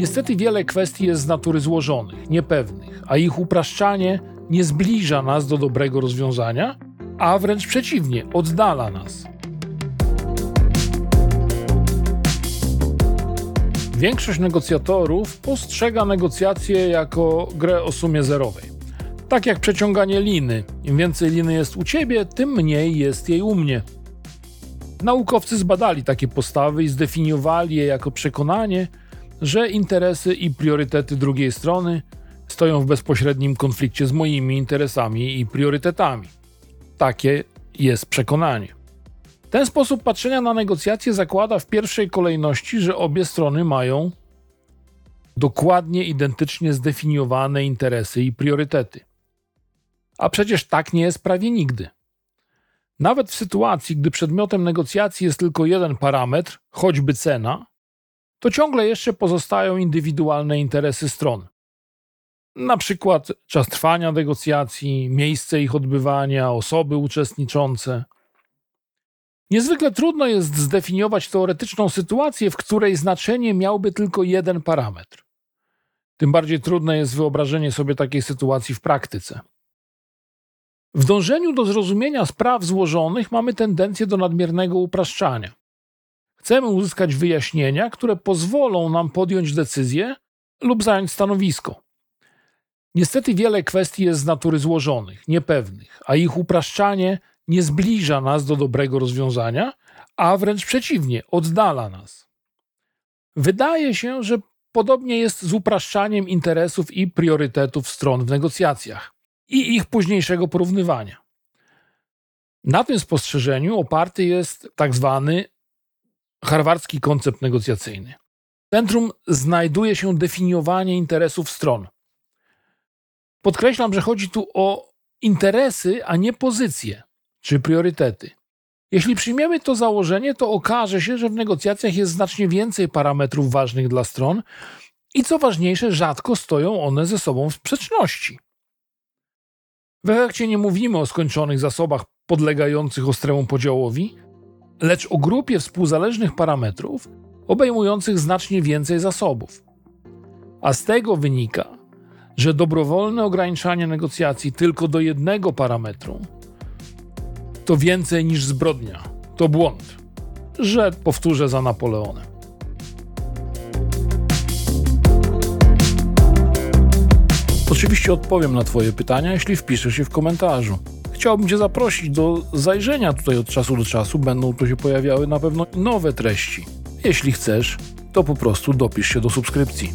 Niestety wiele kwestii jest z natury złożonych, niepewnych, a ich upraszczanie nie zbliża nas do dobrego rozwiązania, a wręcz przeciwnie, oddala nas. Większość negocjatorów postrzega negocjacje jako grę o sumie zerowej. Tak jak przeciąganie liny. Im więcej liny jest u ciebie, tym mniej jest jej u mnie. Naukowcy zbadali takie postawy i zdefiniowali je jako przekonanie, że interesy i priorytety drugiej strony stoją w bezpośrednim konflikcie z moimi interesami i priorytetami. Takie jest przekonanie. Ten sposób patrzenia na negocjacje zakłada w pierwszej kolejności, że obie strony mają dokładnie identycznie zdefiniowane interesy i priorytety. A przecież tak nie jest prawie nigdy. Nawet w sytuacji, gdy przedmiotem negocjacji jest tylko jeden parametr, choćby cena, to ciągle jeszcze pozostają indywidualne interesy stron. Na przykład czas trwania negocjacji, miejsce ich odbywania, osoby uczestniczące. Niezwykle trudno jest zdefiniować teoretyczną sytuację, w której znaczenie miałby tylko jeden parametr. Tym bardziej trudne jest wyobrażenie sobie takiej sytuacji w praktyce. W dążeniu do zrozumienia spraw złożonych mamy tendencję do nadmiernego upraszczania. Chcemy uzyskać wyjaśnienia, które pozwolą nam podjąć decyzję lub zająć stanowisko. Niestety wiele kwestii jest z natury złożonych, niepewnych, a ich upraszczanie nie zbliża nas do dobrego rozwiązania, a wręcz przeciwnie, oddala nas. Wydaje się, że podobnie jest z upraszczaniem interesów i priorytetów stron w negocjacjach i ich późniejszego porównywania. Na tym spostrzeżeniu oparty jest tak zwany harwardzki koncept negocjacyjny. W centrum znajduje się definiowanie interesów stron. Podkreślam, że chodzi tu o interesy, a nie pozycje czy priorytety. Jeśli przyjmiemy to założenie, to okaże się, że w negocjacjach jest znacznie więcej parametrów ważnych dla stron i co ważniejsze, rzadko stoją one ze sobą w sprzeczności. W efekcie nie mówimy o skończonych zasobach podlegających ostremu podziałowi, lecz o grupie współzależnych parametrów obejmujących znacznie więcej zasobów. A z tego wynika, że dobrowolne ograniczanie negocjacji tylko do jednego parametru to więcej niż zbrodnia, to błąd, że powtórzę za Napoleonem. Oczywiście odpowiem na Twoje pytania, jeśli wpiszesz je w komentarzu. Chciałbym Cię zaprosić do zajrzenia tutaj od czasu do czasu, będą tu się pojawiały na pewno nowe treści. Jeśli chcesz, to po prostu dopisz się do subskrypcji.